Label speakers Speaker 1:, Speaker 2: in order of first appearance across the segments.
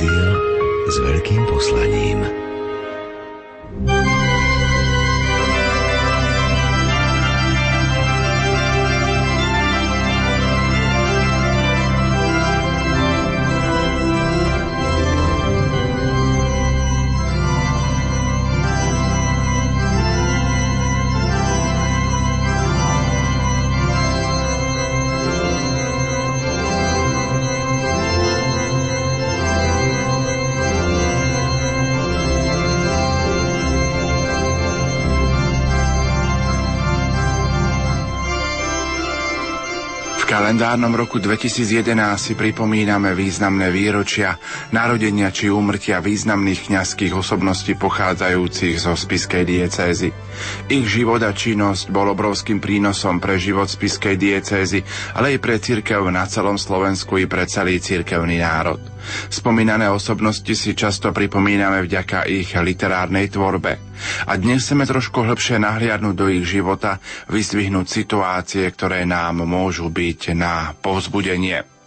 Speaker 1: Rádio s veľkým poslaním.
Speaker 2: Kalendárnom roku 2011 si pripomíname významné výročia narodenia či úmrtia významných kňazských osobností pochádzajúcich zo spiskej diecézy. Ich život a činnosť bol obrovským prínosom pre život spiskej diecézy, ale aj pre cirkev na celom Slovensku i pre celý cirkevný národ. Spomínané osobnosti si často pripomíname vďaka ich literárnej tvorbe. A dnes chceme trošku hlbšie nahliadnúť do ich života, vyzdvihnúť situácie, ktoré nám môžu byť na povzbudenie.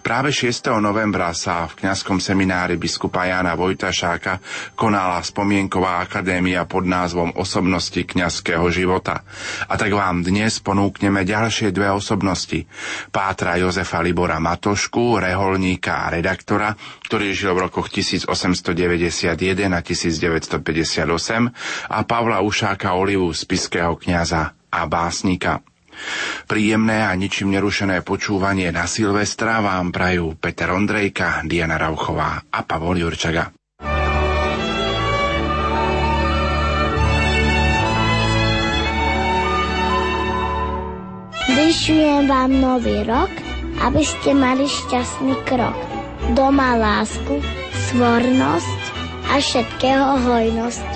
Speaker 2: Práve 6. novembra sa v kňazskom seminári biskupa Jana Vojtašáka konala spomienková akadémia pod názvom Osobnosti kňazského života. A tak vám dnes ponúkneme ďalšie dve osobnosti. Pátra Jozefa Libora Matošku, reholníka a redaktora, ktorý žil v rokoch 1891 a 1958 a Pavla Ušáka Olivu, spiského kňaza a básnika. Príjemné a ničím nerušené počúvanie na Silvestra vám prajú Peter Ondrejka, Diana Rauchová a Pavol Jurčaga.
Speaker 3: Vyšujem vám nový rok, aby ste mali šťastný krok. Doma lásku, svornosť a všetkého hojnosť.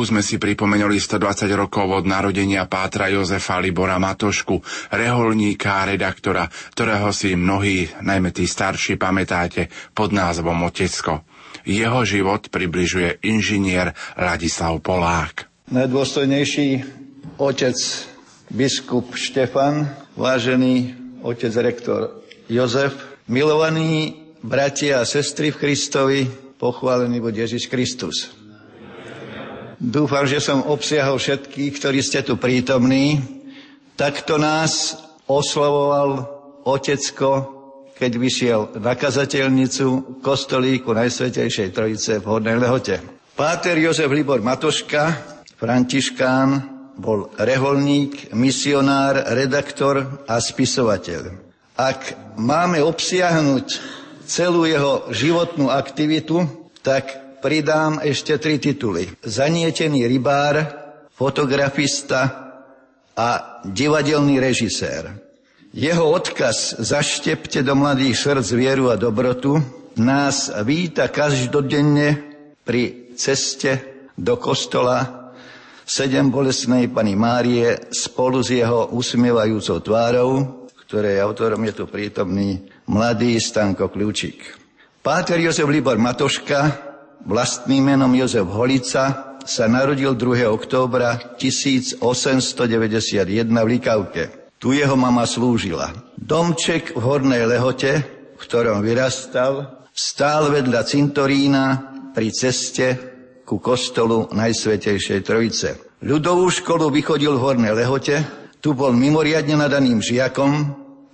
Speaker 2: Roku sme si pripomenuli 120 rokov od narodenia Pátra Jozefa Libora Matošku, reholníka a redaktora, ktorého si mnohí, najmä tí starší, pamätáte pod názvom Otecko. Jeho život približuje inžinier Ladislav Polák.
Speaker 4: Najdôstojnejší otec biskup Štefan, vážený otec rektor Jozef, milovaní bratia a sestry v Kristovi, pochválený bude Ježiš Kristus. Dúfam, že som obsiahol všetkých, ktorí ste tu prítomní. Takto nás oslovoval Otecko, keď vyšiel na kazateľnicu kostolíku Najsvetejšej Trojice v Hornej Lehote. Páter Jozef Libor Matoška, františkán, bol reholník, misionár, redaktor a spisovateľ. Ak máme obsiahnuť celú jeho životnú aktivitu, tak pridám ešte tri tituly. Zanietený rybár, fotografista a divadelný režisér. Jeho odkaz Zaštepte do mladých srdc vieru a dobrotu nás víta každodenne pri ceste do kostola sedem bolesnej pani Márie spolu s jeho usmievajúcou tvárou, ktorej autorom je tu prítomný mladý Stanko Kľúčik. Páter Jozef Libor Matoška vlastným menom Jozef Holica, sa narodil 2. októbra 1891 v Likavke. Tu jeho mama slúžila. Domček v Hornej Lehote, v ktorom vyrastal, stál vedľa cintorína pri ceste ku kostolu Najsvetejšej Trojice. Ľudovú školu vychodil v Hornej Lehote, tu bol mimoriadne nadaným žiakom,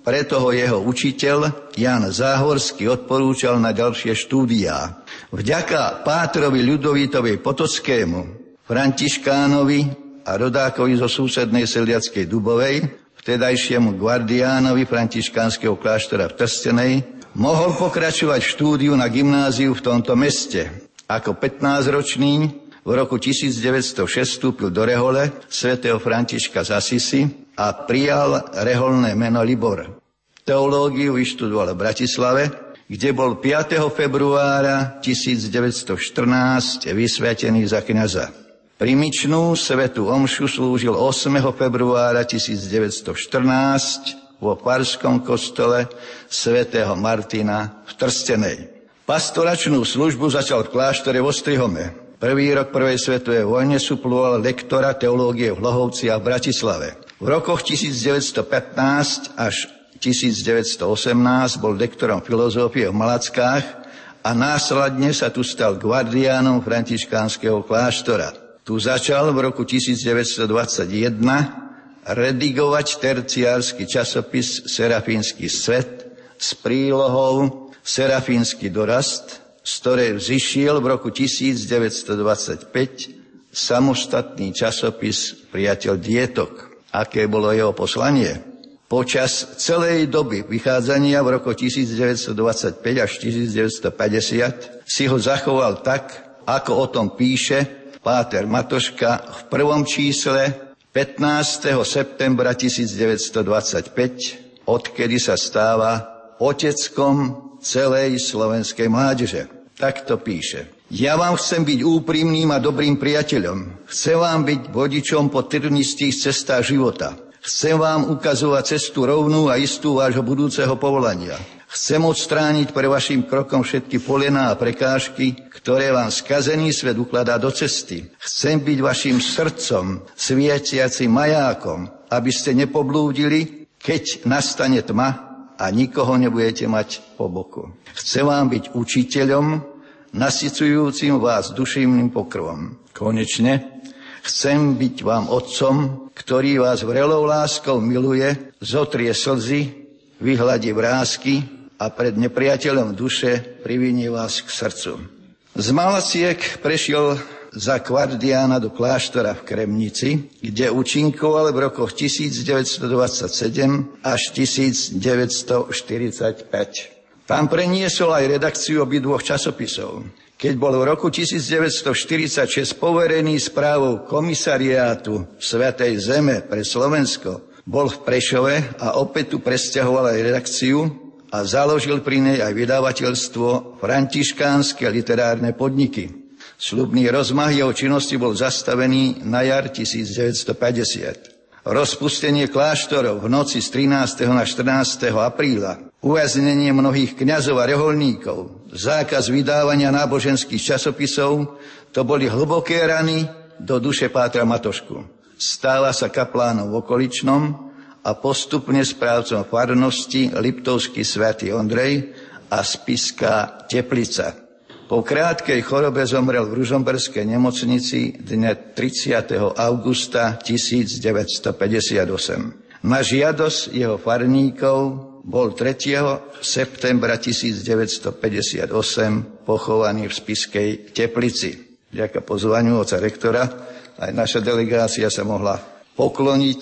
Speaker 4: preto ho jeho učiteľ Jan Záhorský odporúčal na ďalšie štúdiá. Vďaka Pátrovi Ľudovítovej Potockému, Františkánovi a rodákovi zo súsednej Seliackej Dubovej, vtedajšiemu guardiánovi františkánskeho kláštora v Trstenej, mohol pokračovať štúdiu na gymnáziu v tomto meste. Ako 15-ročný v roku 1906 vstúpil do Rehole svätého Františka z Asisi a prijal reholné meno Libor. Teológiu vyštudoval v Bratislave, kde bol 5. februára 1914 vysvetený za kniaza. Primičnú svetú omšu slúžil 8. februára 1914 vo Farskom kostole svätého Martina v Trstenej. Pastoračnú službu začal v kláštore v Ostrihome. Prvý rok prvej svetovej vojne suploval lektora teológie v Hlohovci a v Bratislave. V rokoch 1915 až 1918 bol lektorom filozofie v Malackách a následne sa tu stal guardiánom františkánskeho kláštora. Tu začal v roku 1921 redigovať terciársky časopis Serafínsky svet s prílohou Serafínsky dorast, z ktorej vzýšiel v roku 1925 samostatný časopis Priateľ dietok. Aké bolo jeho poslanie? Počas celej doby vychádzania v roku 1925 až 1950 si ho zachoval tak, ako o tom píše Páter Matoška v prvom čísle 15. septembra 1925, odkedy sa stáva oteckom celej slovenskej mládeže. Tak to píše. Ja vám chcem byť úprimným a dobrým priateľom. Chcem vám byť vodičom po trnistých cestách života. Chcem vám ukazovať cestu rovnú a istú vášho budúceho povolania. Chcem odstrániť pre vašim krokom všetky polená a prekážky, ktoré vám skazený svet ukladá do cesty. Chcem byť vašim srdcom, svietiacim majákom, aby ste nepoblúdili, keď nastane tma a nikoho nebudete mať po boku. Chcem vám byť učiteľom, nasycujúcim vás dušívnym pokrvom. Konečne Chcem byť vám otcom, ktorý vás vrelou láskou miluje, zotrie slzy, vyhľadí vrázky a pred nepriateľom duše privinie vás k srdcu. Z Malaciek prešiel za kvardiána do kláštora v Kremnici, kde účinkoval v rokoch 1927 až 1945. Tam preniesol aj redakciu obidvoch časopisov. Keď bol v roku 1946 poverený správou komisariátu Svetej Zeme pre Slovensko, bol v Prešove a opäť tu presťahoval aj redakciu a založil pri nej aj vydavateľstvo Františkánske literárne podniky. Slubný rozmach jeho činnosti bol zastavený na jar 1950. Rozpustenie kláštorov v noci z 13. na 14. apríla uväznenie mnohých kňazov a reholníkov, zákaz vydávania náboženských časopisov, to boli hlboké rany do duše Pátra Matošku. Stála sa kaplánom v okoličnom a postupne správcom farnosti Liptovský svätý Ondrej a spiská Teplica. Po krátkej chorobe zomrel v Ružomberskej nemocnici dne 30. augusta 1958. Na žiadosť jeho farníkov bol 3. septembra 1958 pochovaný v Spiskej Teplici. Vďaka pozvaniu oca rektora aj naša delegácia sa mohla pokloniť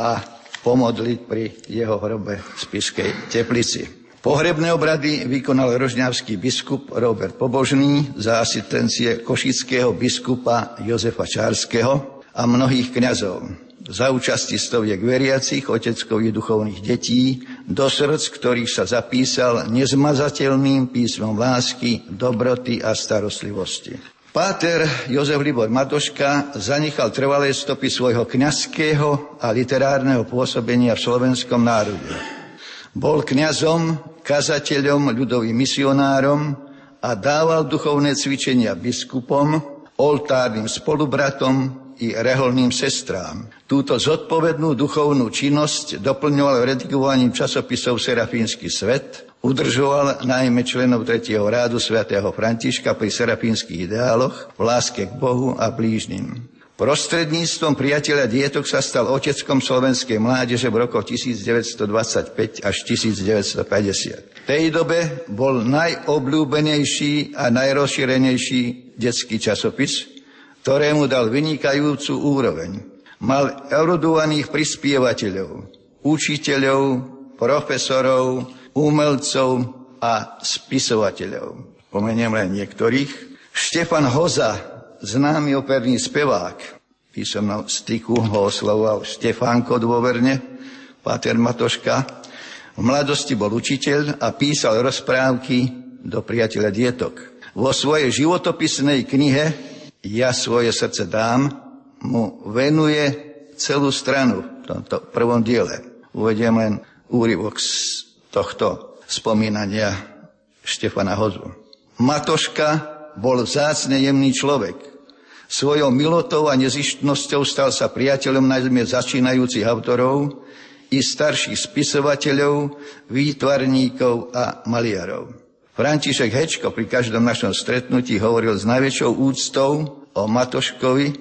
Speaker 4: a pomodliť pri jeho hrobe v Spiskej Teplici. Pohrebné obrady vykonal rožňavský biskup Robert Pobožný za asistencie košického biskupa Jozefa Čárskeho a mnohých kňazov za účasti stoviek veriacich, oteckových duchovných detí, do srdc, ktorých sa zapísal nezmazateľným písmom lásky, dobroty a starostlivosti. Páter Jozef Libor Matoška zanechal trvalé stopy svojho kňazského a literárneho pôsobenia v slovenskom národe. Bol kňazom, kazateľom, ľudovým misionárom a dával duchovné cvičenia biskupom, oltárnym spolubratom i reholným sestrám. Túto zodpovednú duchovnú činnosť doplňoval redigovaním časopisov Serafínsky svet, udržoval najmä členov tretieho rádu svätého Františka pri serafínskych ideáloch v láske k Bohu a blížnym. Prostredníctvom priateľa dietok sa stal oteckom slovenskej mládeže v rokoch 1925 až 1950. V tej dobe bol najobľúbenejší a najrozšírenejší detský časopis, ktorému dal vynikajúcu úroveň. Mal erudovaných prispievateľov, učiteľov, profesorov, umelcov a spisovateľov. Pomeniem len niektorých. Štefan Hoza, známy operný spevák, v styku ho oslovoval Štefánko dôverne, Páter Matoška. V mladosti bol učiteľ a písal rozprávky do priateľa dietok. Vo svojej životopisnej knihe ja svoje srdce dám, mu venuje celú stranu v tomto prvom diele. Uvediem len úryvok z tohto spomínania Štefana Hozu. Matoška bol vzácne jemný človek. Svojou milotou a nezištnosťou stal sa priateľom najmä začínajúcich autorov i starších spisovateľov, výtvarníkov a maliarov. František Hečko pri každom našom stretnutí hovoril s najväčšou úctou o Matoškovi,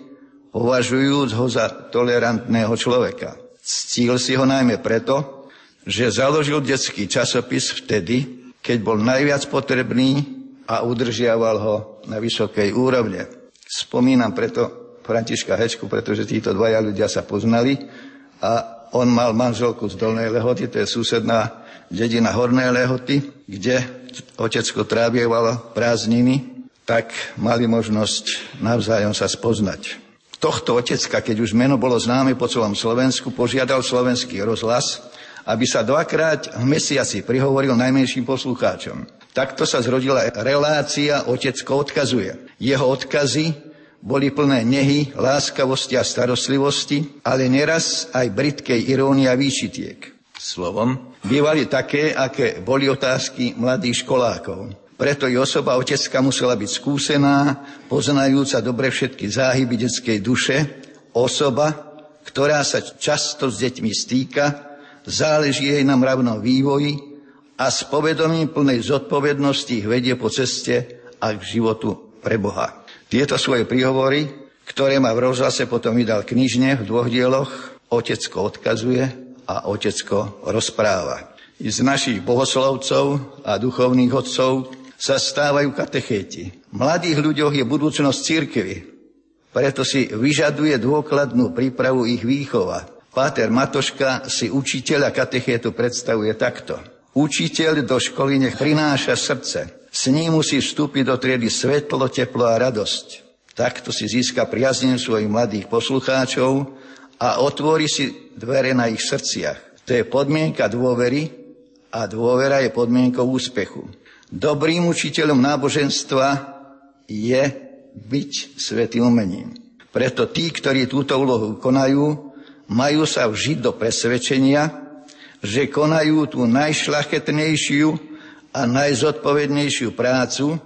Speaker 4: považujúc ho za tolerantného človeka. Ctil si ho najmä preto, že založil detský časopis vtedy, keď bol najviac potrebný a udržiaval ho na vysokej úrovne. Spomínam preto Františka Hečku, pretože títo dvaja ľudia sa poznali a on mal manželku z Dolnej Lehoty, to je susedná dedina Hornej Lehoty, kde otecko trávievalo prázdniny, tak mali možnosť navzájom sa spoznať. Tohto otecka, keď už meno bolo známe po celom Slovensku, požiadal slovenský rozhlas, aby sa dvakrát v mesiaci prihovoril najmenším poslucháčom. Takto sa zrodila relácia Otecko odkazuje. Jeho odkazy boli plné nehy, láskavosti a starostlivosti, ale neraz aj britkej irónia výčitiek. Slovom, bývali také, aké boli otázky mladých školákov. Preto i osoba otecka musela byť skúsená, poznajúca dobre všetky záhyby detskej duše, osoba, ktorá sa často s deťmi stýka, záleží jej na mravnom vývoji a s povedomím plnej zodpovednosti ich vedie po ceste a k životu pre Boha. Tieto svoje príhovory, ktoré ma v rozhlase potom vydal knižne v dvoch dieloch, Otecko odkazuje, a otecko rozpráva. Z našich bohoslovcov a duchovných otcov sa stávajú katechéti. V mladých ľuďoch je budúcnosť církvy, preto si vyžaduje dôkladnú prípravu ich výchova. Páter Matoška si učiteľa katechétu predstavuje takto. Učiteľ do školy nech prináša srdce. S ním musí vstúpiť do triedy svetlo, teplo a radosť. Takto si získa priaznem svojich mladých poslucháčov a otvorí si dvere na ich srdciach. To je podmienka dôvery a dôvera je podmienkou úspechu. Dobrým učiteľom náboženstva je byť svetým umením. Preto tí, ktorí túto úlohu konajú, majú sa vžiť do presvedčenia, že konajú tú najšlachetnejšiu a najzodpovednejšiu prácu,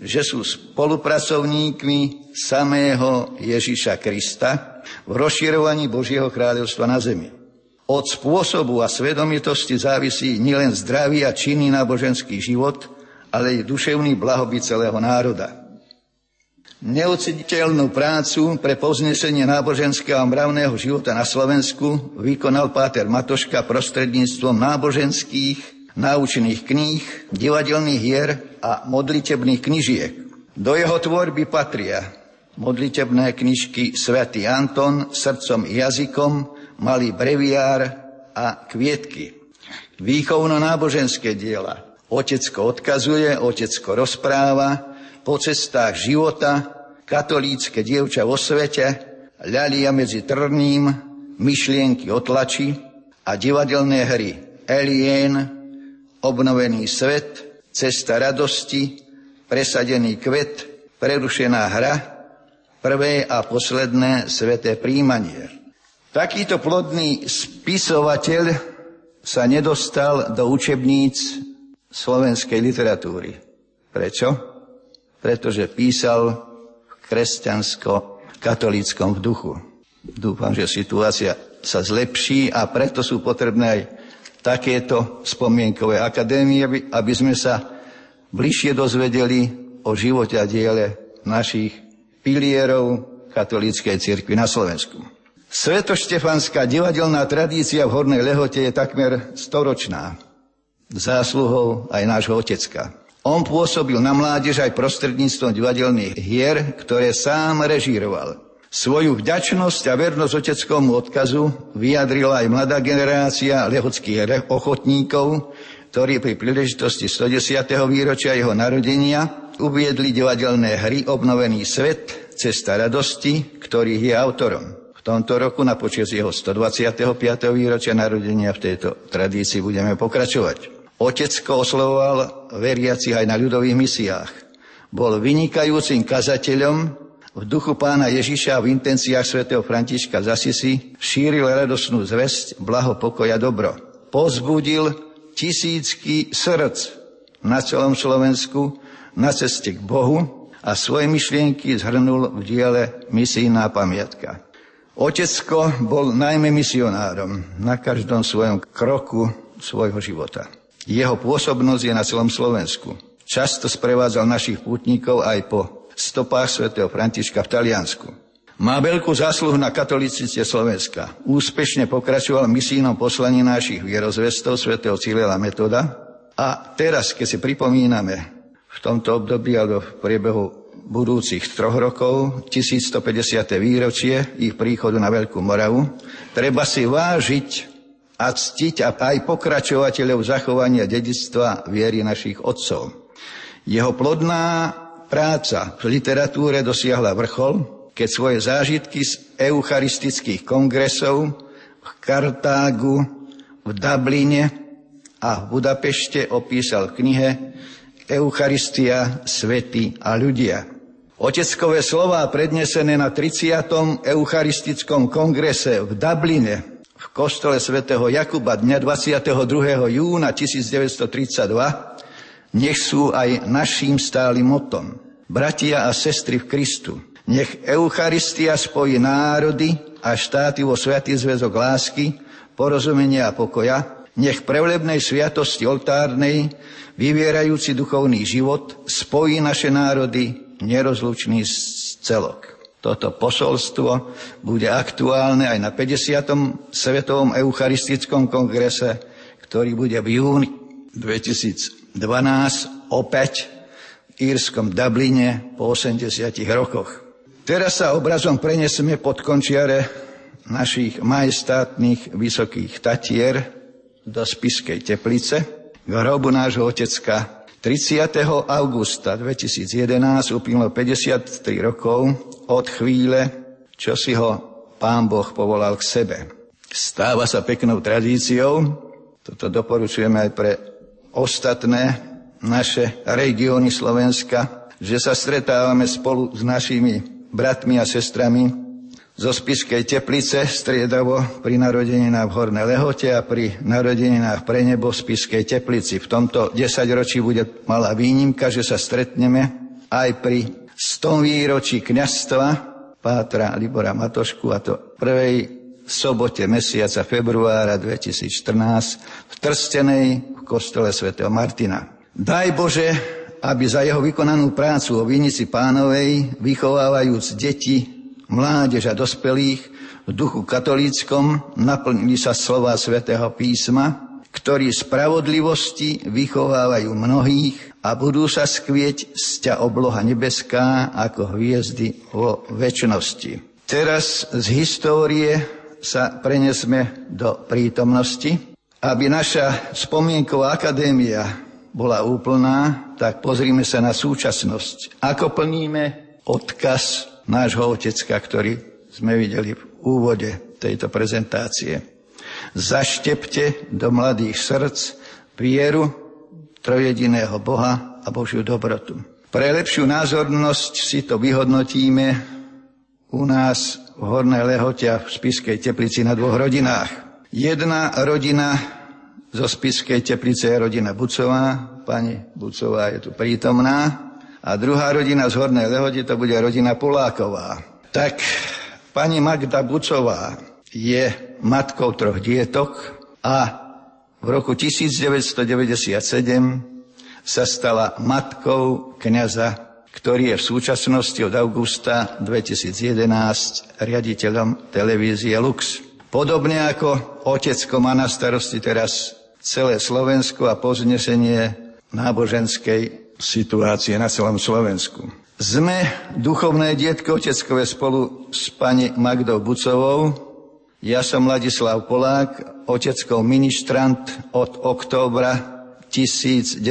Speaker 4: že sú spolupracovníkmi samého Ježiša Krista, v rozširovaní Božieho kráľovstva na zemi. Od spôsobu a svedomitosti závisí nielen zdravý a činný náboženský život, ale i duševný blahobyt celého národa. Neoceniteľnú prácu pre povznesenie náboženského a mravného života na Slovensku vykonal Páter Matoška prostredníctvom náboženských, náučných kníh, divadelných hier a modlitebných knižiek. Do jeho tvorby patria modlitebné knižky Svetý Anton, srdcom i jazykom, malý breviár a kvietky. Výchovno-náboženské diela. Otecko odkazuje, otecko rozpráva, po cestách života, katolícke dievča vo svete, ľalia medzi trným, myšlienky otlači a divadelné hry Elien, obnovený svet, cesta radosti, presadený kvet, prerušená hra, prvé a posledné sveté príjmanie. Takýto plodný spisovateľ sa nedostal do učebníc slovenskej literatúry. Prečo? Pretože písal v kresťansko-katolíckom duchu. Dúfam, že situácia sa zlepší a preto sú potrebné aj takéto spomienkové akadémie, aby, sme sa bližšie dozvedeli o živote a diele našich pilierov katolíckej cirkvi na Slovensku. Svetoštefanská divadelná tradícia v Hornej Lehote je takmer storočná. Zásluhou aj nášho otecka. On pôsobil na mládež aj prostredníctvom divadelných hier, ktoré sám režíroval. Svoju vďačnosť a vernosť oteckomu odkazu vyjadrila aj mladá generácia lehockých ochotníkov, ktorí pri príležitosti 110. výročia jeho narodenia uviedli divadelné hry Obnovený svet, Cesta radosti, ktorých je autorom. Tomto roku na počas jeho 125. výročia narodenia v tejto tradícii budeme pokračovať. Otecko oslovoval veriacich aj na ľudových misiách. Bol vynikajúcim kazateľom v duchu pána Ježiša v intenciách svätého Františka z Asisi šíril radosnú zväzť, blaho, pokoja, dobro. Pozbudil tisícky srdc na celom Slovensku na ceste k Bohu a svoje myšlienky zhrnul v diele Misijná pamiatka. Otecko bol najmä misionárom na každom svojom kroku svojho života. Jeho pôsobnosť je na celom Slovensku. Často sprevádzal našich pútnikov aj po stopách svätého Františka v Taliansku. Má veľkú zásluhu na katolicite Slovenska. Úspešne pokračoval misijnom poslaní našich vierozvestov svätého Cilela Metoda a teraz, keď si pripomíname v tomto období alebo v priebehu budúcich troch rokov, 1150. výročie ich príchodu na Veľkú Moravu, treba si vážiť a ctiť a aj pokračovateľov zachovania dedictva viery našich otcov. Jeho plodná práca v literatúre dosiahla vrchol, keď svoje zážitky z eucharistických kongresov v Kartágu, v Dubline a v Budapešte opísal v knihe Eucharistia, svety a ľudia. Oteckové slová prednesené na 30. Eucharistickom kongrese v Dubline v kostole svätého Jakuba dňa 22. júna 1932 nech sú aj naším stálym motom. Bratia a sestry v Kristu, nech Eucharistia spojí národy a štáty vo sviatý zväzok lásky, porozumenia a pokoja, nech prevlebnej sviatosti oltárnej, vyvierajúci duchovný život, spojí naše národy nerozlučný celok. Toto posolstvo bude aktuálne aj na 50. Svetovom Eucharistickom kongrese, ktorý bude v júni 2012 opäť v írskom Dubline po 80 rokoch. Teraz sa obrazom preneseme pod končiare našich majestátnych vysokých tatier do Spiskej teplice, k hrobu nášho otecka 30. augusta 2011 uplynulo 53 rokov od chvíle, čo si ho pán Boh povolal k sebe. Stáva sa peknou tradíciou, toto doporučujeme aj pre ostatné naše regióny Slovenska, že sa stretávame spolu s našimi bratmi a sestrami zo Spiskej teplice striedavo pri narodeninách v Hornej Lehote a pri narodeninách pre nebo v Spiskej teplici. V tomto desaťročí bude malá výnimka, že sa stretneme aj pri 100 výročí kniazstva Pátra Libora Matošku a to prvej sobote mesiaca februára 2014 v Trstenej v kostole svätého Martina. Daj Bože, aby za jeho vykonanú prácu o Vinici pánovej, vychovávajúc deti mládež a dospelých v duchu katolíckom naplnili sa slova svätého písma, ktorí spravodlivosti vychovávajú mnohých a budú sa skvieť z ťa obloha nebeská ako hviezdy vo väčšnosti. Teraz z histórie sa prenesme do prítomnosti. Aby naša spomienková akadémia bola úplná, tak pozrime sa na súčasnosť. Ako plníme odkaz nášho otecka, ktorý sme videli v úvode tejto prezentácie. Zaštepte do mladých srdc vieru trojediného Boha a Božiu dobrotu. Pre lepšiu názornosť si to vyhodnotíme u nás v Hornej Lehote a v Spiskej Teplici na dvoch rodinách. Jedna rodina zo Spiskej Teplice je rodina Bucová, pani Bucová je tu prítomná. A druhá rodina z Hornej Lehoty to bude rodina Poláková. Tak pani Magda Bucová je matkou troch dietok a v roku 1997 sa stala matkou kniaza, ktorý je v súčasnosti od augusta 2011 riaditeľom televízie Lux. Podobne ako otecko má na starosti teraz celé Slovensko a poznesenie náboženskej situácie na celom Slovensku. Sme duchovné dietko oteckové spolu s pani Magdou Bucovou. Ja som Ladislav Polák, oteckou ministrant od októbra 1948.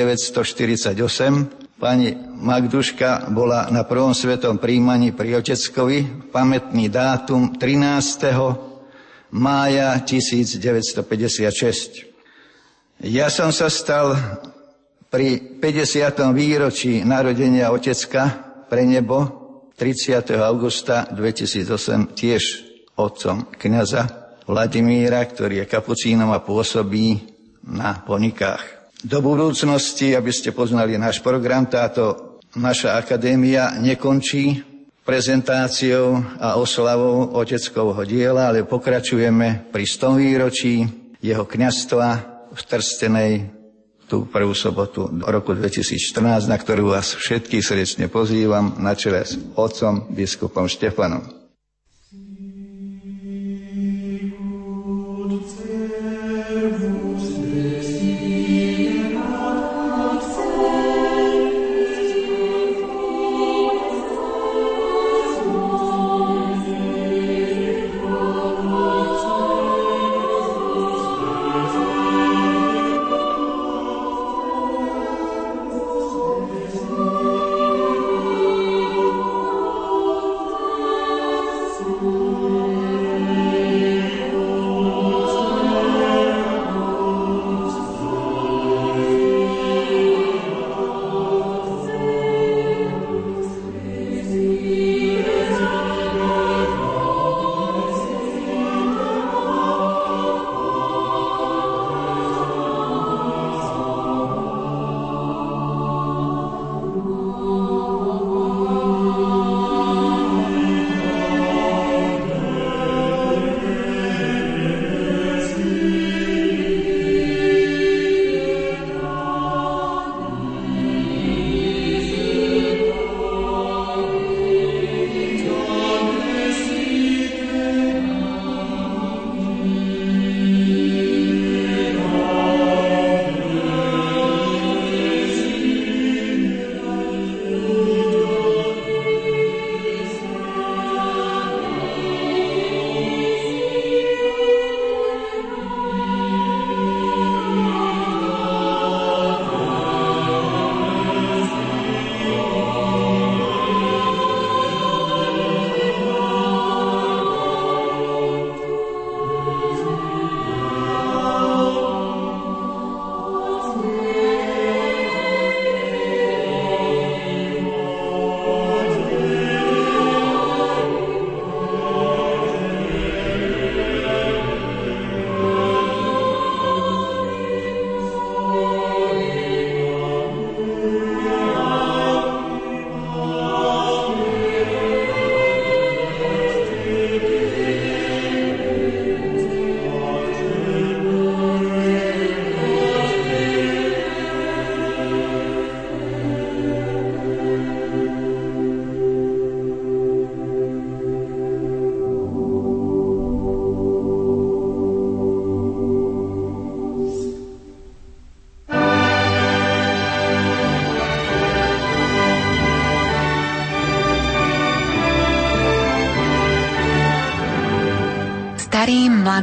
Speaker 4: Pani Magduška bola na prvom svetom príjmaní pri Oteckovi, pamätný dátum 13. mája 1956. Ja som sa stal pri 50. výročí narodenia Otecka pre nebo 30. augusta 2008 tiež otcom kniaza Vladimíra, ktorý je kapucínom a pôsobí na ponikách. Do budúcnosti, aby ste poznali náš program, táto naša akadémia nekončí prezentáciou a oslavou oteckovho diela, ale pokračujeme pri 100 výročí jeho kňastva v Trstenej tú prvú sobotu roku 2014, na ktorú vás všetkých srdečne pozývam na čele s otcom biskupom Štefanom.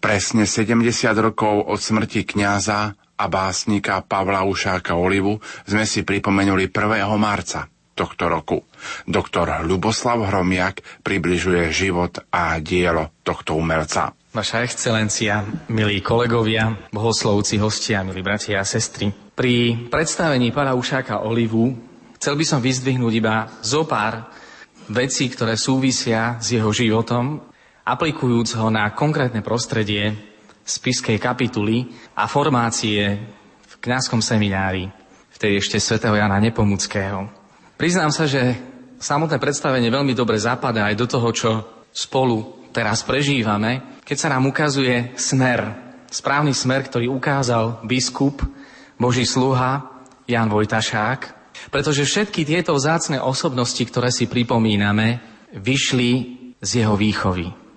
Speaker 2: Presne 70 rokov od smrti kňaza a básnika Pavla Ušáka Olivu sme si pripomenuli 1. marca tohto roku. Doktor Luboslav Hromiak približuje život a dielo tohto umelca.
Speaker 5: Vaša excelencia, milí kolegovia, bohoslovci, hostia, milí bratia a sestry. Pri predstavení pána Ušáka Olivu chcel by som vyzdvihnúť iba zo pár vecí, ktoré súvisia s jeho životom, aplikujúc ho na konkrétne prostredie spiskej kapituly a formácie v kňazskom seminári, vtedy ešte svätého Jana Nepomuckého. Priznám sa, že samotné predstavenie veľmi dobre zapadá aj do toho, čo spolu teraz prežívame, keď sa nám ukazuje smer, správny smer, ktorý ukázal biskup, Boží sluha Jan Vojtašák, pretože všetky tieto vzácne osobnosti, ktoré si pripomíname, vyšli z jeho výchovy.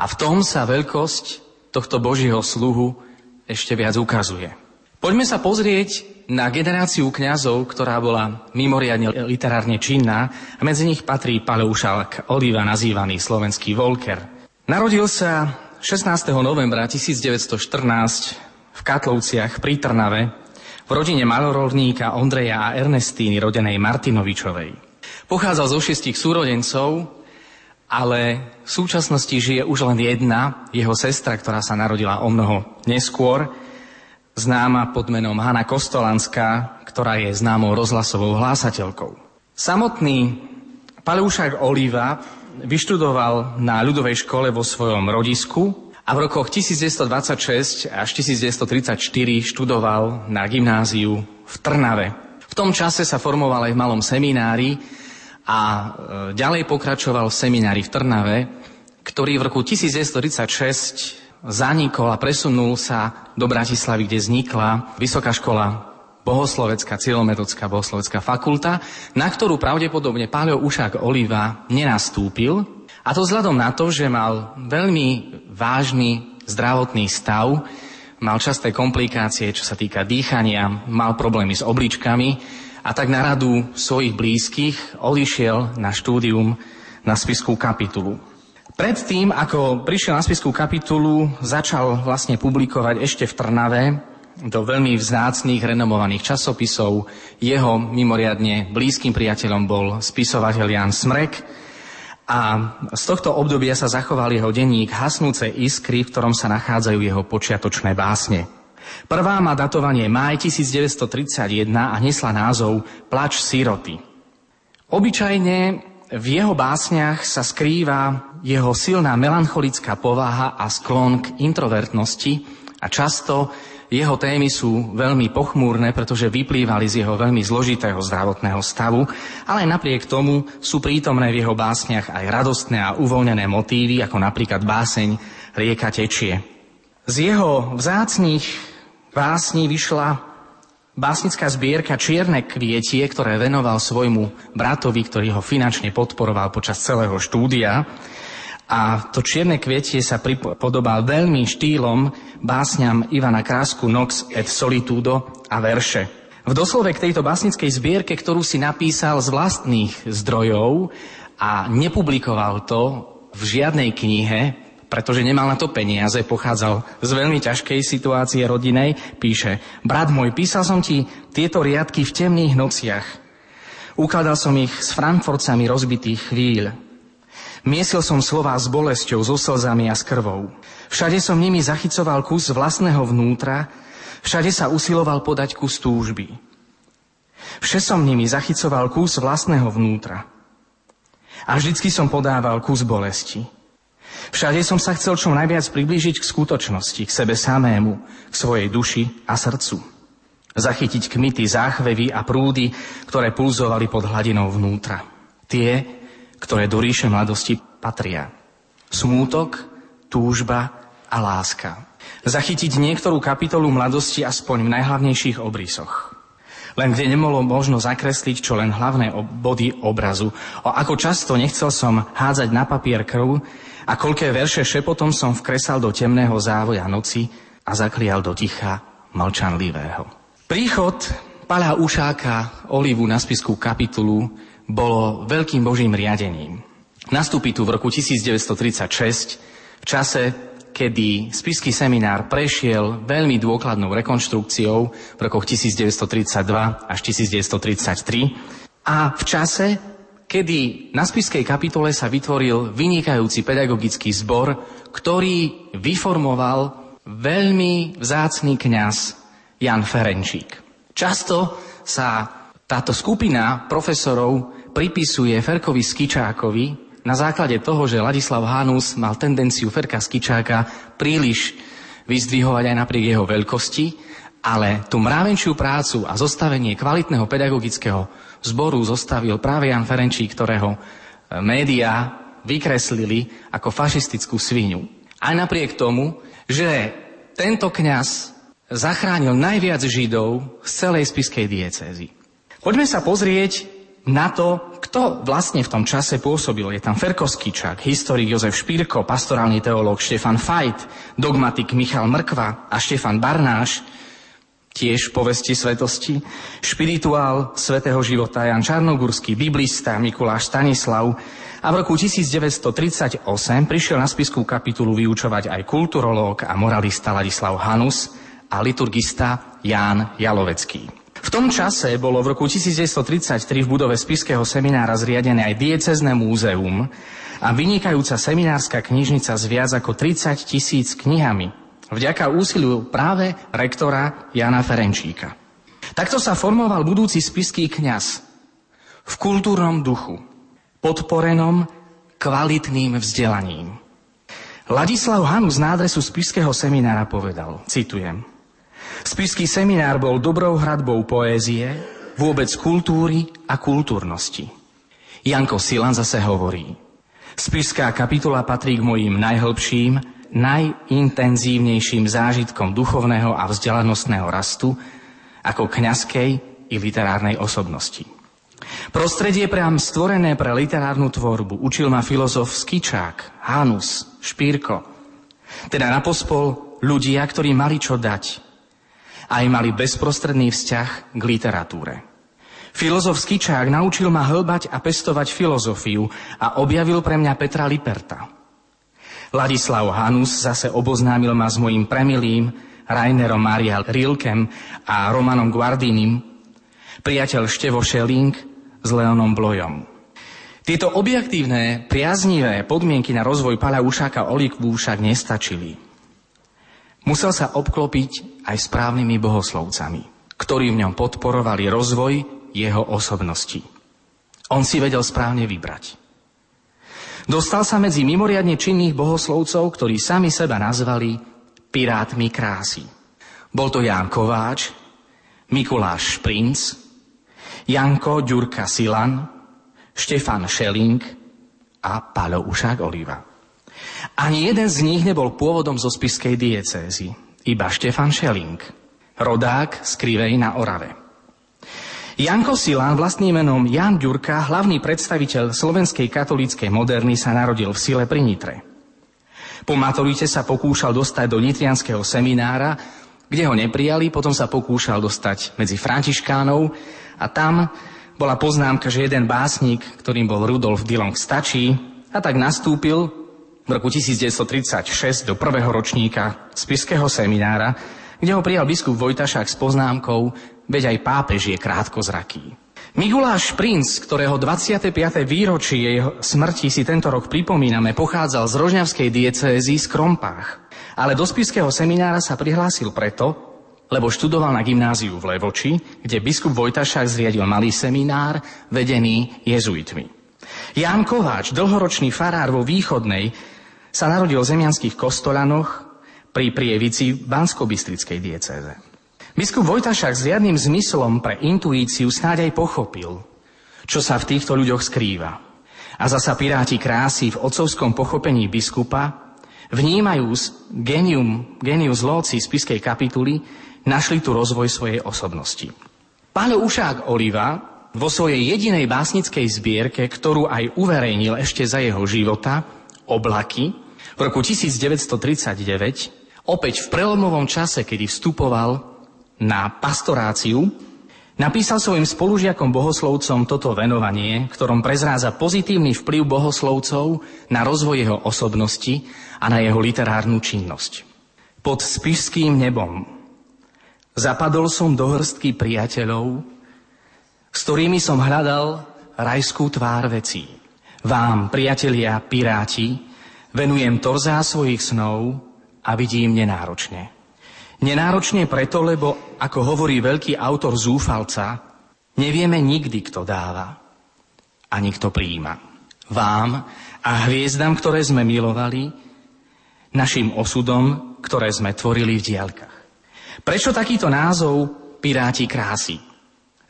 Speaker 5: A v tom sa veľkosť tohto Božieho sluhu ešte viac ukazuje. Poďme sa pozrieť na generáciu kňazov, ktorá bola mimoriadne literárne činná a medzi nich patrí Paleušalk Oliva, nazývaný slovenský Volker. Narodil sa 16. novembra 1914 v Katlovciach pri Trnave v rodine malorolníka Ondreja a Ernestíny rodenej Martinovičovej. Pochádzal zo šiestich súrodencov ale v súčasnosti žije už len jedna, jeho sestra, ktorá sa narodila o mnoho neskôr, známa pod menom Hanna Kostolanská, ktorá je známou rozhlasovou hlásateľkou. Samotný Palúšak Oliva vyštudoval na ľudovej škole vo svojom rodisku a v rokoch 1926 až 1934 študoval na gymnáziu v Trnave. V tom čase sa formoval aj v malom seminári, a e, ďalej pokračoval v seminári v Trnave, ktorý v roku 1936 zanikol a presunul sa do Bratislavy, kde vznikla Vysoká škola bohoslovecká, cieľometodská bohoslovecká fakulta, na ktorú pravdepodobne Páľo Ušák Oliva nenastúpil. A to vzhľadom na to, že mal veľmi vážny zdravotný stav, mal časté komplikácie, čo sa týka dýchania, mal problémy s obličkami, a tak na radu svojich blízkych odišiel na štúdium na spiskú kapitulu. Predtým, ako prišiel na spiskú kapitulu, začal vlastne publikovať ešte v Trnave do veľmi vzácných, renomovaných časopisov. Jeho mimoriadne blízkym priateľom bol spisovateľ Jan Smrek a z tohto obdobia sa zachoval jeho denník Hasnúce iskry, v ktorom sa nachádzajú jeho počiatočné básne. Prvá má datovanie máj 1931 a nesla názov Plač siroty. Obyčajne v jeho básniach sa skrýva jeho silná melancholická povaha a sklon k introvertnosti a často jeho témy sú veľmi pochmúrne, pretože vyplývali z jeho veľmi zložitého zdravotného stavu, ale napriek tomu sú prítomné v jeho básniach aj radostné a uvoľnené motívy, ako napríklad báseň Rieka tečie. Z jeho vzácných básni vyšla básnická zbierka Čierne kvietie, ktoré venoval svojmu bratovi, ktorý ho finančne podporoval počas celého štúdia. A to čierne kvietie sa pripodobal veľmi štýlom básňam Ivana Krásku Nox et Solitudo a verše. V doslove k tejto básnickej zbierke, ktorú si napísal z vlastných zdrojov a nepublikoval to v žiadnej knihe, pretože nemal na to peniaze, pochádzal z veľmi ťažkej situácie rodinej, píše, brat môj, písal som ti tieto riadky v temných nociach. Ukladal som ich s frankforcami rozbitých chvíľ. Miesil som slová s bolesťou, so slzami a s krvou. Všade som nimi zachycoval kus vlastného vnútra, všade sa usiloval podať kus túžby. Vše som nimi zachycoval kus vlastného vnútra. A vždycky som podával kus bolesti. Všade som sa chcel čo najviac priblížiť k skutočnosti, k sebe samému, k svojej duši a srdcu. Zachytiť kmity, záchvevy a prúdy, ktoré pulzovali pod hladinou vnútra. Tie, ktoré do ríše mladosti patria. Smútok, túžba a láska. Zachytiť niektorú kapitolu mladosti aspoň v najhlavnejších obrysoch. Len kde nemolo možno zakresliť čo len hlavné body obrazu. O ako často nechcel som hádzať na papier krv, a koľké verše šepotom som vkresal do temného závoja noci a zaklial do ticha mlčanlivého. Príchod Pala Ušáka Olivu na spiskú kapitulu bolo veľkým božím riadením. Nastúpi tu v roku 1936 v čase kedy spisky seminár prešiel veľmi dôkladnou rekonštrukciou v rokoch 1932 až 1933 a v čase, kedy na spiskej kapitole sa vytvoril vynikajúci pedagogický zbor, ktorý vyformoval veľmi vzácný kňaz Jan Ferenčík. Často sa táto skupina profesorov pripisuje Ferkovi Skičákovi na základe toho, že Ladislav Hanus mal tendenciu Ferka Skičáka príliš vyzdvihovať aj napriek jeho veľkosti, ale tú mrávenčiu prácu a zostavenie kvalitného pedagogického zboru zostavil práve Jan Ferenčík, ktorého e, médiá vykreslili ako fašistickú sviňu. Aj napriek tomu, že tento kňaz zachránil najviac Židov z celej spiskej diecézy. Poďme sa pozrieť na to, kto vlastne v tom čase pôsobil. Je tam Ferkovskýčak, historik Jozef Špírko, pastorálny teológ Štefan Fajt, dogmatik Michal Mrkva a Štefan Barnáš, tiež povesti svetosti, špirituál svetého života Jan Čarnogurský, biblista Mikuláš Stanislav a v roku 1938 prišiel na spisku kapitulu vyučovať aj kulturológ a moralista Ladislav Hanus a liturgista Ján Jalovecký. V tom čase bolo v roku 1933 v budove Spiského seminára zriadené aj diecezne múzeum a vynikajúca seminárska knižnica s viac ako 30 tisíc knihami. Vďaka úsiliu práve rektora Jana Ferenčíka. Takto sa formoval budúci spiský kňaz v kultúrnom duchu, podporenom kvalitným vzdelaním. Ladislav Hanu z nádresu Spiského seminára povedal, citujem, Spiský seminár bol dobrou hradbou poézie, vôbec kultúry a kultúrnosti. Janko Silan zase hovorí, Spiská kapitola patrí k mojim najhlbším, najintenzívnejším zážitkom duchovného a vzdelanostného rastu ako kňazskej i literárnej osobnosti. Prostredie priam stvorené pre literárnu tvorbu učil ma filozof Skičák, Hanus, Špírko. Teda na pospol ľudia, ktorí mali čo dať, aj mali bezprostredný vzťah k literatúre. Filozof Skičák naučil ma hlbať a pestovať filozofiu a objavil pre mňa Petra Liperta. Ladislav Hanus zase oboznámil ma s mojim premilým Rainerom Maria Rilkem a Romanom Guardinim, priateľ Števo Šeling s Leonom Blojom. Tieto objektívne, priaznivé podmienky na rozvoj Pala Ušáka Olikvu však nestačili. Musel sa obklopiť aj správnymi bohoslovcami, ktorí v ňom podporovali rozvoj jeho osobnosti. On si vedel správne vybrať. Dostal sa medzi mimoriadne činných bohoslovcov, ktorí sami seba nazvali pirátmi krásy. Bol to Ján Kováč, Mikuláš Šprinc, Janko Ďurka Silan, Štefan Šeling a Palo Ušák Oliva. Ani jeden z nich nebol pôvodom zo spiskej diecézy, iba Štefan Šeling, rodák z Krivej na Orave. Janko Silán, vlastným menom Jan Ďurka, hlavný predstaviteľ slovenskej katolíckej moderny, sa narodil v Sile pri Nitre. Po maturite sa pokúšal dostať do nitrianského seminára, kde ho neprijali, potom sa pokúšal dostať medzi františkánov a tam bola poznámka, že jeden básnik, ktorým bol Rudolf Dillon, stačí a tak nastúpil v roku 1936 do prvého ročníka spiského seminára, kde ho prijal biskup Vojtašák s poznámkou, veď aj pápež je krátkozraký. Miguláš Princ, ktorého 25. výročie jeho smrti si tento rok pripomíname, pochádzal z rožňavskej diecézy z Krompách. Ale do spiského seminára sa prihlásil preto, lebo študoval na gymnáziu v Levoči, kde biskup Vojtašák zriadil malý seminár vedený jezuitmi. Ján Kováč, dlhoročný farár vo východnej, sa narodil v zemianských kostolanoch pri Prievici Bansko-Bystrickej diecéze. Biskup Vojtašák s riadným zmyslom pre intuíciu snáď aj pochopil, čo sa v týchto ľuďoch skrýva. A zasa piráti krásy v otcovskom pochopení biskupa, vnímajúc genium, genius loci z piskej kapituly, našli tu rozvoj svojej osobnosti. Pálo Ušák Oliva vo svojej jedinej básnickej zbierke, ktorú aj uverejnil ešte za jeho života, Oblaky, v roku 1939, opäť v prelomovom čase, kedy vstupoval na pastoráciu, Napísal svojim spolužiakom bohoslovcom toto venovanie, ktorom prezráza pozitívny vplyv bohoslovcov na rozvoj jeho osobnosti a na jeho literárnu činnosť. Pod spišským nebom zapadol som do hrstky priateľov, s ktorými som hľadal rajskú tvár vecí. Vám, priatelia, piráti, venujem torzá svojich snov a vidím nenáročne. Nenáročne preto, lebo, ako hovorí veľký autor Zúfalca, nevieme nikdy, kto dáva a nikto príjima. Vám a hviezdam, ktoré sme milovali, našim osudom, ktoré sme tvorili v diaľkach. Prečo takýto názov Piráti krásy?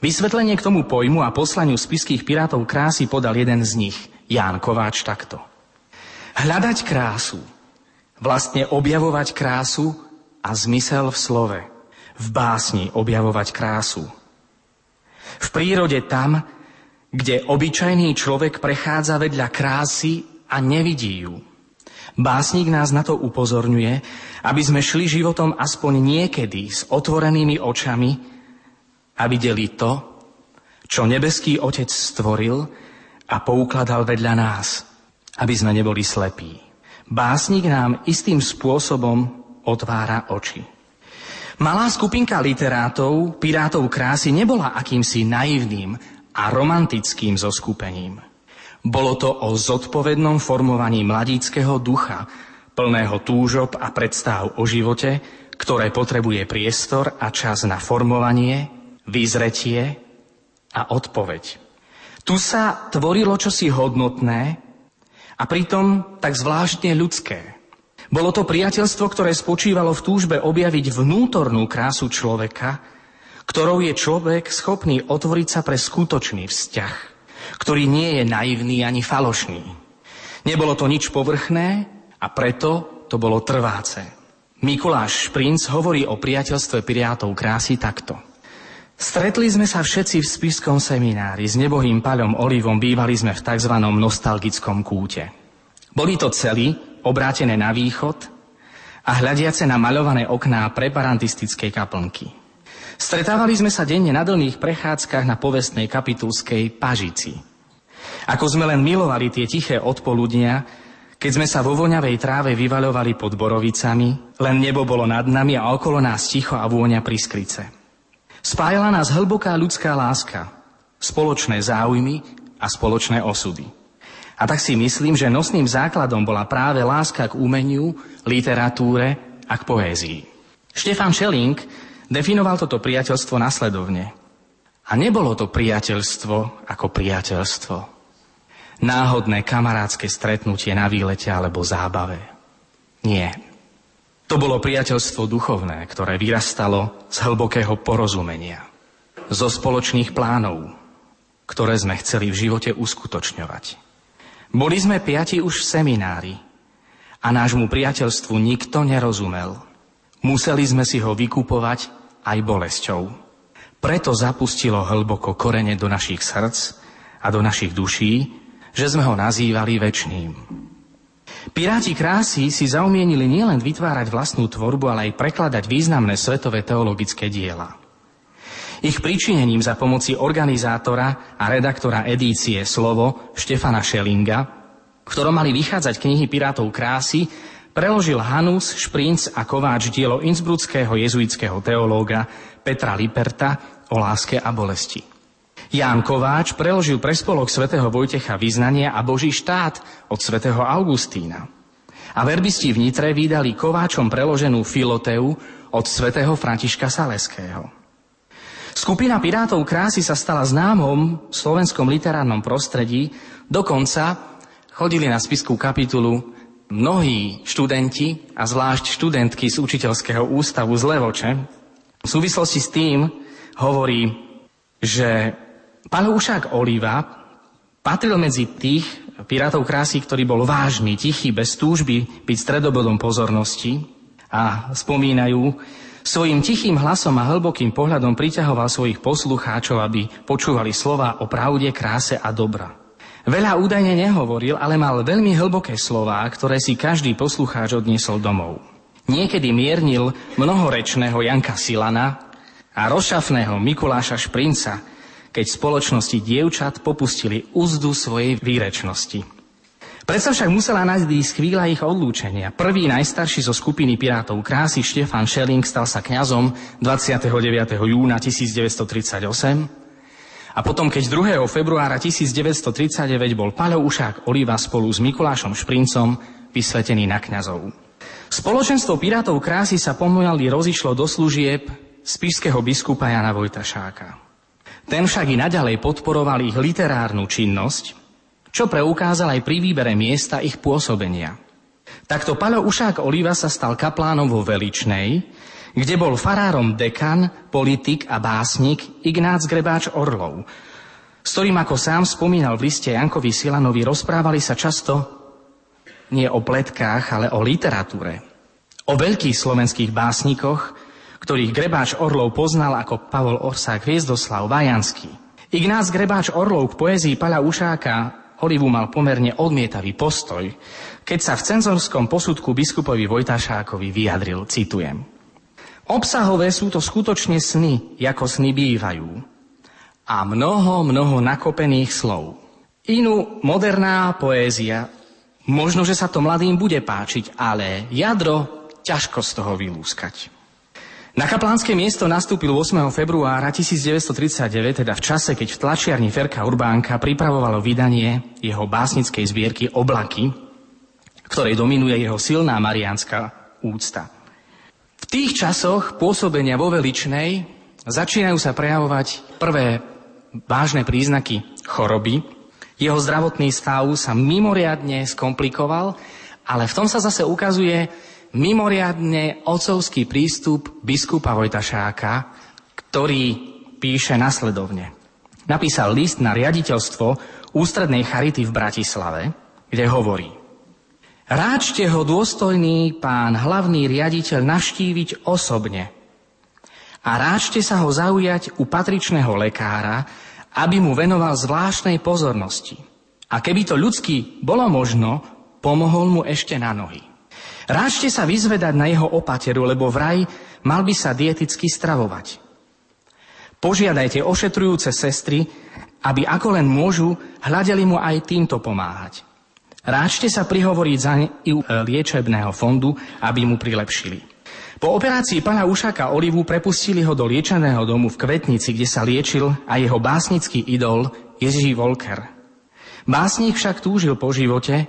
Speaker 5: Vysvetlenie k tomu pojmu a poslaniu spiských pirátov krásy podal jeden z nich, Ján Kováč, takto. Hľadať krásu, vlastne objavovať krásu a zmysel v slove, v básni objavovať krásu. V prírode tam, kde obyčajný človek prechádza vedľa krásy a nevidí ju. Básnik nás na to upozorňuje, aby sme šli životom aspoň niekedy s otvorenými očami a videli to, čo nebeský Otec stvoril a poukladal vedľa nás, aby sme neboli slepí. Básnik nám istým spôsobom otvára oči. Malá skupinka literátov, pirátov krásy, nebola akýmsi naivným a romantickým zoskupením. Bolo to o zodpovednom formovaní mladíckého ducha, plného túžob a predstav o živote, ktoré potrebuje priestor a čas na formovanie, vyzretie a odpoveď. Tu sa tvorilo čosi hodnotné a pritom tak zvláštne ľudské – bolo to priateľstvo, ktoré spočívalo v túžbe objaviť vnútornú krásu človeka, ktorou je človek schopný otvoriť sa pre skutočný vzťah, ktorý nie je naivný ani falošný. Nebolo to nič povrchné a preto to bolo trváce. Mikuláš Šprinc hovorí o priateľstve Piriátov krásy takto. Stretli sme sa všetci v spiskom seminári. S nebohým paľom Olivom bývali sme v tzv. nostalgickom kúte. Boli to celí, obrátené na východ a hľadiace na maľované okná preparantistickej kaplnky. Stretávali sme sa denne na dlhých prechádzkach na povestnej kapitulskej Pažici. Ako sme len milovali tie tiché odpoludnia, keď sme sa vo voňavej tráve vyvaľovali pod borovicami, len nebo bolo nad nami a okolo nás ticho a vôňa priskrice. Spájala nás hlboká ľudská láska, spoločné záujmy a spoločné osudy. A tak si myslím, že nosným základom bola práve láska k umeniu, literatúre a k poézii. Štefan Schelling definoval toto priateľstvo nasledovne. A nebolo to priateľstvo ako priateľstvo. Náhodné kamarádske stretnutie na výlete alebo zábave. Nie. To bolo priateľstvo duchovné, ktoré vyrastalo z hlbokého porozumenia. Zo spoločných plánov, ktoré sme chceli v živote uskutočňovať. Boli sme piati už v seminári a nášmu priateľstvu nikto nerozumel. Museli sme si ho vykupovať aj bolesťou. Preto zapustilo hlboko korene do našich srdc a do našich duší, že sme ho nazývali väčným. Piráti krásy si zaumienili nielen vytvárať vlastnú tvorbu, ale aj prekladať významné svetové teologické diela. Ich pričinením za pomoci organizátora a redaktora edície Slovo Štefana Šelinga, v ktorom mali vychádzať knihy Pirátov krásy, preložil Hanus, Šprinc a Kováč dielo innsbruckého jezuitského teológa Petra Liperta o láske a bolesti. Ján Kováč preložil pre spolok svätého Vojtecha Vyznania a Boží štát od svätého Augustína. A verbisti v Nitre vydali Kováčom preloženú Filoteu od svätého Františka Saleského. Skupina Pirátov krásy sa stala známom v slovenskom literárnom prostredí, dokonca chodili na spiskú kapitulu mnohí študenti a zvlášť študentky z učiteľského ústavu z Levoče. V súvislosti s tým hovorí, že pán Ušák Oliva patril medzi tých pirátov krásy, ktorý bol vážny, tichý, bez túžby byť stredobodom pozornosti a spomínajú, Svojim tichým hlasom a hlbokým pohľadom priťahoval svojich poslucháčov, aby počúvali slova o pravde, kráse a dobra. Veľa údajne nehovoril, ale mal veľmi hlboké slová, ktoré si každý poslucháč odniesol domov. Niekedy miernil mnohorečného Janka Silana, a rozšafného Mikuláša Šprinca, keď spoločnosti dievčat popustili úzdu svojej výrečnosti. Predsa však musela nadísť chvíľa ich odlúčenia. Prvý najstarší zo skupiny Pirátov krásy Štefan Schelling stal sa kňazom 29. júna 1938 a potom, keď 2. februára 1939 bol Paľo Ušák Oliva spolu s Mikulášom Šprincom vysvetený na kňazov. Spoločenstvo Pirátov krásy sa pomaly rozišlo do služieb spišského biskupa Jana Vojtašáka. Ten však i naďalej podporoval ich literárnu činnosť, čo preukázal aj pri výbere miesta ich pôsobenia. Takto Paľo Ušák Oliva sa stal kaplánom vo Veličnej, kde bol farárom dekan, politik a básnik Ignác Grebáč Orlov, s ktorým, ako sám spomínal v liste Jankovi Silanovi, rozprávali sa často nie o pletkách, ale o literatúre. O veľkých slovenských básnikoch, ktorých Grebáč Orlov poznal ako Pavol Orsák Hviezdoslav Vajanský. Ignác Grebáč Orlov k poezii Pala Ušáka Olivu mal pomerne odmietavý postoj, keď sa v cenzorskom posudku biskupovi Vojtašákovi vyjadril, citujem. Obsahové sú to skutočne sny, ako sny bývajú. A mnoho, mnoho nakopených slov. Inú moderná poézia, možno, že sa to mladým bude páčiť, ale jadro ťažko z toho vylúskať. Na kaplánske miesto nastúpil 8. februára 1939, teda v čase, keď v tlačiarni Ferka Urbánka pripravovalo vydanie jeho básnickej zbierky Oblaky, ktorej dominuje jeho silná mariánska úcta. V tých časoch pôsobenia vo Veličnej začínajú sa prejavovať prvé vážne príznaky choroby. Jeho zdravotný stav sa mimoriadne skomplikoval, ale v tom sa zase ukazuje mimoriadne ocovský prístup biskupa Vojtašáka, ktorý píše nasledovne. Napísal list na riaditeľstvo Ústrednej Charity v Bratislave, kde hovorí Ráčte ho dôstojný pán hlavný riaditeľ navštíviť osobne a ráčte sa ho zaujať u patričného lekára, aby mu venoval zvláštnej pozornosti. A keby to ľudsky bolo možno, pomohol mu ešte na nohy. Ráčte sa vyzvedať na jeho opateru, lebo vraj mal by sa dieticky stravovať. Požiadajte ošetrujúce sestry, aby ako len môžu, hľadeli mu aj týmto pomáhať. Ráčte sa prihovoriť za i liečebného fondu, aby mu prilepšili. Po operácii pána Ušaka Olivu prepustili ho do liečeného domu v Kvetnici, kde sa liečil a jeho básnický idol Ježí Volker. Básnik však túžil po živote,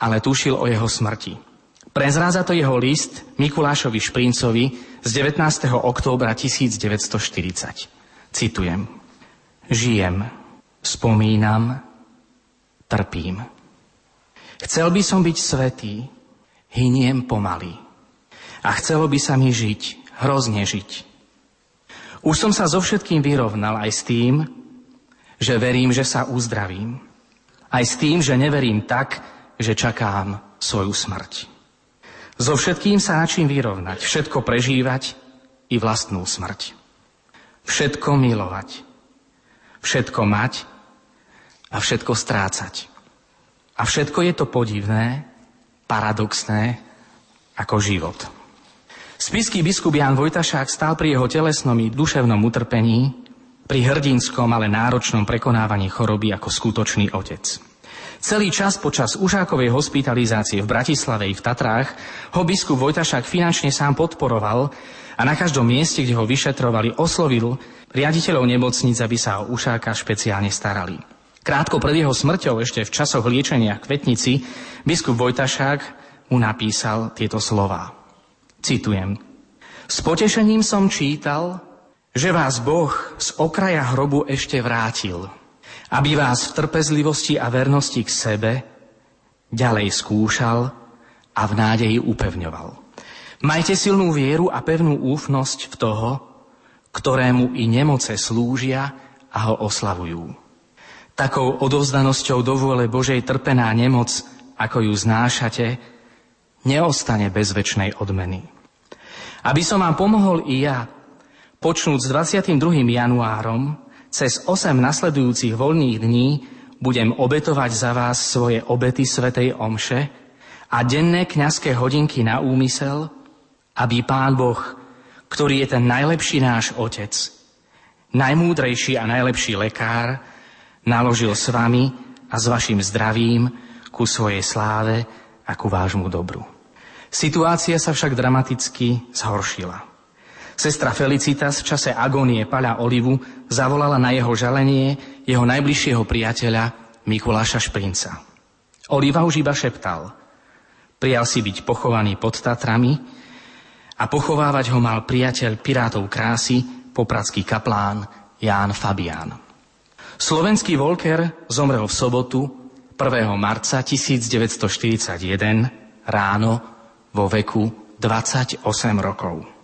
Speaker 5: ale tušil o jeho smrti. Prezráza to jeho list Mikulášovi Šprincovi z 19. októbra 1940. Citujem. Žijem, spomínam, trpím. Chcel by som byť svetý, hyniem pomaly. A chcelo by sa mi žiť, hrozne žiť. Už som sa so všetkým vyrovnal aj s tým, že verím, že sa uzdravím. Aj s tým, že neverím tak, že čakám svoju smrť. So všetkým sa načím vyrovnať, všetko prežívať i vlastnú smrť. Všetko milovať, všetko mať a všetko strácať. A všetko je to podivné, paradoxné ako život. Spisky biskup Jan Vojtašák stál pri jeho telesnom i duševnom utrpení, pri hrdinskom, ale náročnom prekonávaní choroby ako skutočný otec. Celý čas počas užákovej hospitalizácie v Bratislave i v Tatrách ho biskup Vojtašák finančne sám podporoval a na každom mieste, kde ho vyšetrovali, oslovil riaditeľov nemocnic, aby sa o Ušáka špeciálne starali. Krátko pred jeho smrťou, ešte v časoch liečenia kvetnici, biskup Vojtašák mu napísal tieto slova. Citujem. S potešením som čítal, že vás Boh z okraja hrobu ešte vrátil – aby vás v trpezlivosti a vernosti k sebe ďalej skúšal a v nádeji upevňoval. Majte silnú vieru a pevnú úfnosť v toho, ktorému i nemoce slúžia a ho oslavujú. Takou odovzdanosťou do vôle Božej trpená nemoc, ako ju znášate, neostane bez väčšnej odmeny. Aby som vám pomohol i ja, počnúť s 22. januárom, cez 8 nasledujúcich voľných dní budem obetovať za vás svoje obety Svetej Omše a denné kňazské hodinky na úmysel, aby Pán Boh, ktorý je ten najlepší náš otec, najmúdrejší a najlepší lekár, naložil s vami a s vašim zdravím ku svojej sláve a ku vášmu dobru. Situácia sa však dramaticky zhoršila. Sestra Felicitas v čase agónie Paľa Olivu zavolala na jeho žalenie jeho najbližšieho priateľa Mikuláša Šprinca. Oliva už iba šeptal. Prijal si byť pochovaný pod Tatrami a pochovávať ho mal priateľ pirátov krásy, popradský kaplán Ján Fabián. Slovenský Volker zomrel v sobotu 1. marca 1941 ráno vo veku 28 rokov.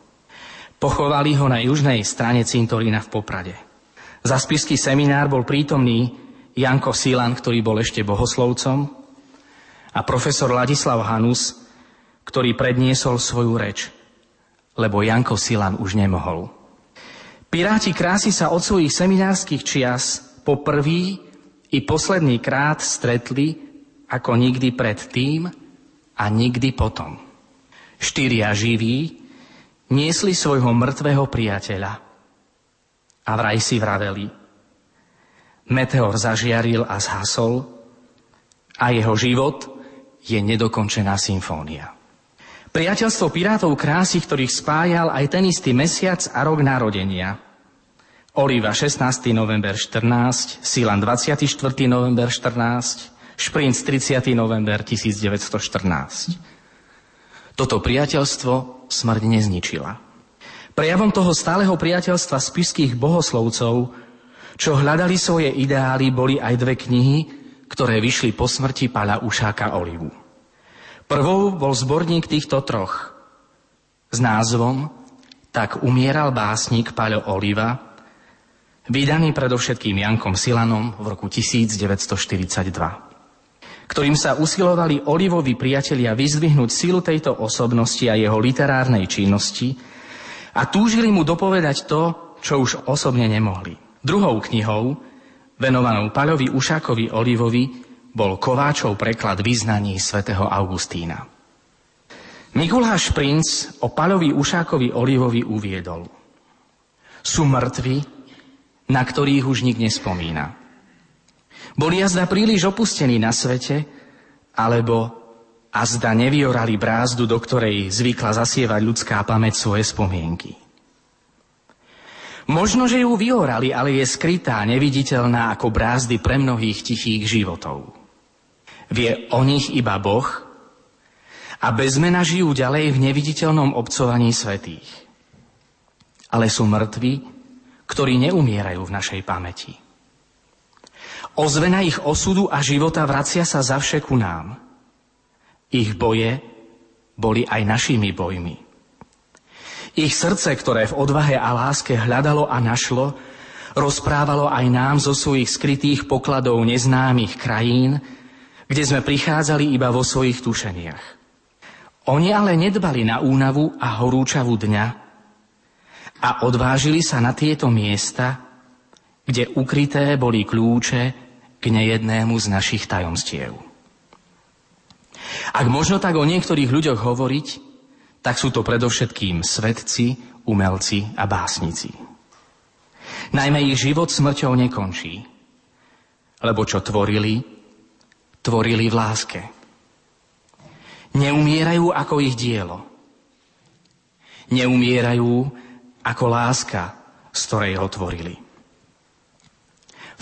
Speaker 5: Pochovali ho na južnej strane cintorína v Poprade. Za spisky seminár bol prítomný Janko Silan, ktorý bol ešte bohoslovcom, a profesor Ladislav Hanus, ktorý predniesol svoju reč, lebo Janko Silan už nemohol. Piráti krásy sa od svojich seminárskych čias po prvý i posledný krát stretli ako nikdy predtým a nikdy potom. Štyria živí, niesli svojho mŕtvého priateľa. A vraj si vraveli. Meteor zažiaril a zhasol a jeho život je nedokončená symfónia. Priateľstvo pirátov krásy, ktorých spájal aj ten istý mesiac a rok narodenia. Oliva 16. november 14, Silan 24. november 14, Šprinc 30. november 1914. Toto priateľstvo smrť nezničila. Prejavom toho stáleho priateľstva spiských bohoslovcov, čo hľadali svoje ideály, boli aj dve knihy, ktoré vyšli po smrti pála Ušáka Olivu. Prvou bol zborník týchto troch s názvom Tak umieral básnik Paľo Oliva, vydaný predovšetkým Jankom Silanom v roku 1942 ktorým sa usilovali Olivovi priatelia vyzdvihnúť silu tejto osobnosti a jeho literárnej činnosti a túžili mu dopovedať to, čo už osobne nemohli. Druhou knihou, venovanou Paľovi Ušákovi Olivovi, bol Kováčov preklad význaní svätého Augustína. Mikuláš Princ o Paľovi Ušákovi Olivovi uviedol. Sú mŕtvi, na ktorých už nik nespomína. Boli jazda príliš opustení na svete, alebo a zda neviorali brázdu, do ktorej zvykla zasievať ľudská pamäť svoje spomienky. Možno, že ju vyorali, ale je skrytá, neviditeľná ako brázdy pre mnohých tichých životov. Vie o nich iba Boh a bez mena žijú ďalej v neviditeľnom obcovaní svetých. Ale sú mŕtvi, ktorí neumierajú v našej pamäti. Ozvena ich osudu a života vracia sa za ku nám. Ich boje boli aj našimi bojmi. Ich srdce, ktoré v odvahe a láske hľadalo a našlo, rozprávalo aj nám zo svojich skrytých pokladov neznámych krajín, kde sme prichádzali iba vo svojich tušeniach. Oni ale nedbali na únavu a horúčavu dňa a odvážili sa na tieto miesta, kde ukryté boli kľúče k nejednému z našich tajomstiev. Ak možno tak o niektorých ľuďoch hovoriť, tak sú to predovšetkým svetci, umelci a básnici. Najmä ich život smrťou nekončí, lebo čo tvorili, tvorili v láske. Neumierajú ako ich dielo. Neumierajú ako láska, z ktorej ho tvorili.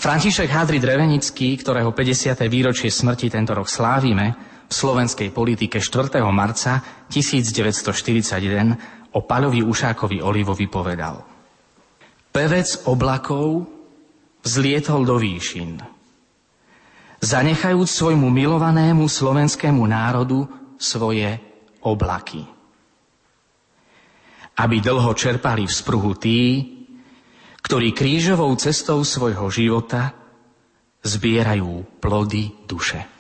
Speaker 5: František Hadri Drevenický, ktorého 50. výročie smrti tento rok slávime, v slovenskej politike 4. marca 1941 o Paľovi Ušákovi Olivovi povedal. Pevec oblakov vzlietol do výšin. Zanechajúc svojmu milovanému slovenskému národu svoje oblaky. Aby dlho čerpali v spruhu tí, ktorí krížovou cestou svojho života zbierajú plody duše.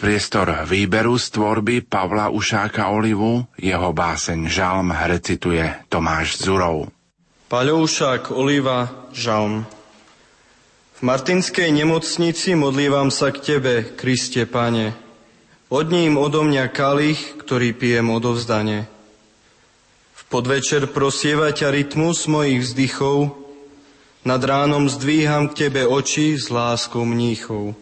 Speaker 2: Priestor výberu z tvorby Pavla Ušáka Olivu, jeho báseň Žalm recituje Tomáš Zurov.
Speaker 6: Paľo Ušák Oliva Žalm V Martinskej nemocnici modlívam sa k Tebe, Kriste Pane. Od ním odo mňa kalich, ktorý pijem odovzdane. V podvečer prosieva ťa rytmus mojich vzdychov, nad ránom zdvíham k Tebe oči s láskou mníchov.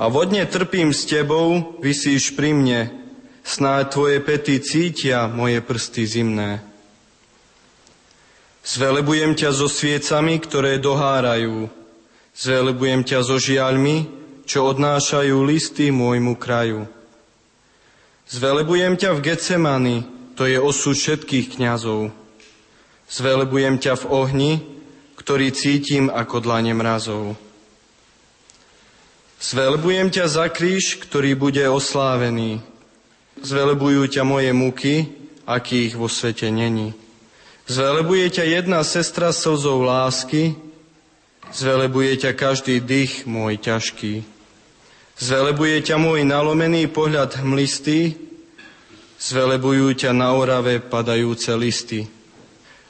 Speaker 6: A vodne trpím s tebou, vysíš pri mne, snáď tvoje pety cítia moje prsty zimné. Zvelebujem ťa so sviecami, ktoré dohárajú. Zvelebujem ťa so žiaľmi, čo odnášajú listy môjmu kraju. Zvelebujem ťa v Getsemani, to je osud všetkých kňazov. Zvelebujem ťa v ohni, ktorý cítim ako dlane mrazov. Zvelbujem ťa za kríž, ktorý bude oslávený. Zvelebujú ťa moje muky, akých vo svete není. Zvelebuje ťa jedna sestra slzou lásky, zvelebuje ťa každý dých môj ťažký. Zvelebuje ťa môj nalomený pohľad hmlistý, zvelebujú ťa na orave padajúce listy.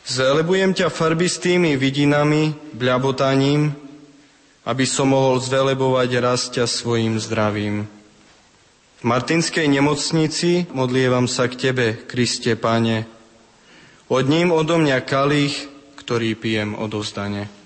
Speaker 6: Zvelebujem ťa farbistými vidinami, bľabotaním, aby som mohol zvelebovať rastia svojim zdravím. V Martinskej nemocnici modlievam sa k Tebe, Kriste Pane. Od ním odo mňa kalich, ktorý pijem odozdane.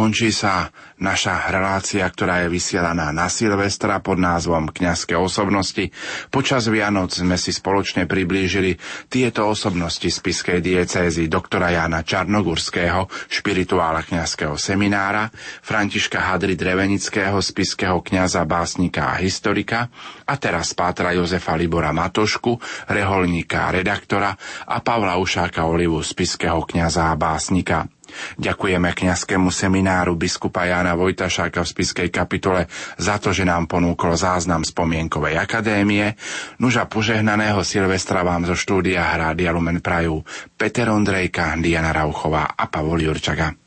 Speaker 2: Končí sa naša relácia, ktorá je vysielaná na Silvestra pod názvom Kňazské osobnosti. Počas Vianoc sme si spoločne priblížili tieto osobnosti z Piskej diecézy doktora Jana Čarnogurského, špirituála kňazského seminára, Františka Hadry Drevenického, spiského kňaza, básnika a historika a teraz pátra Jozefa Libora Matošku, reholníka a redaktora a Pavla Ušáka Olivu, spiského kňaza a básnika. Ďakujeme kňazskému semináru biskupa Jána Vojtašáka v spiskej kapitole za to, že nám ponúkol záznam spomienkovej akadémie. Nuža požehnaného Silvestra vám zo štúdia Hrádia Lumen Prajú Peter Ondrejka, Diana Rauchová a Pavol Jurčaga.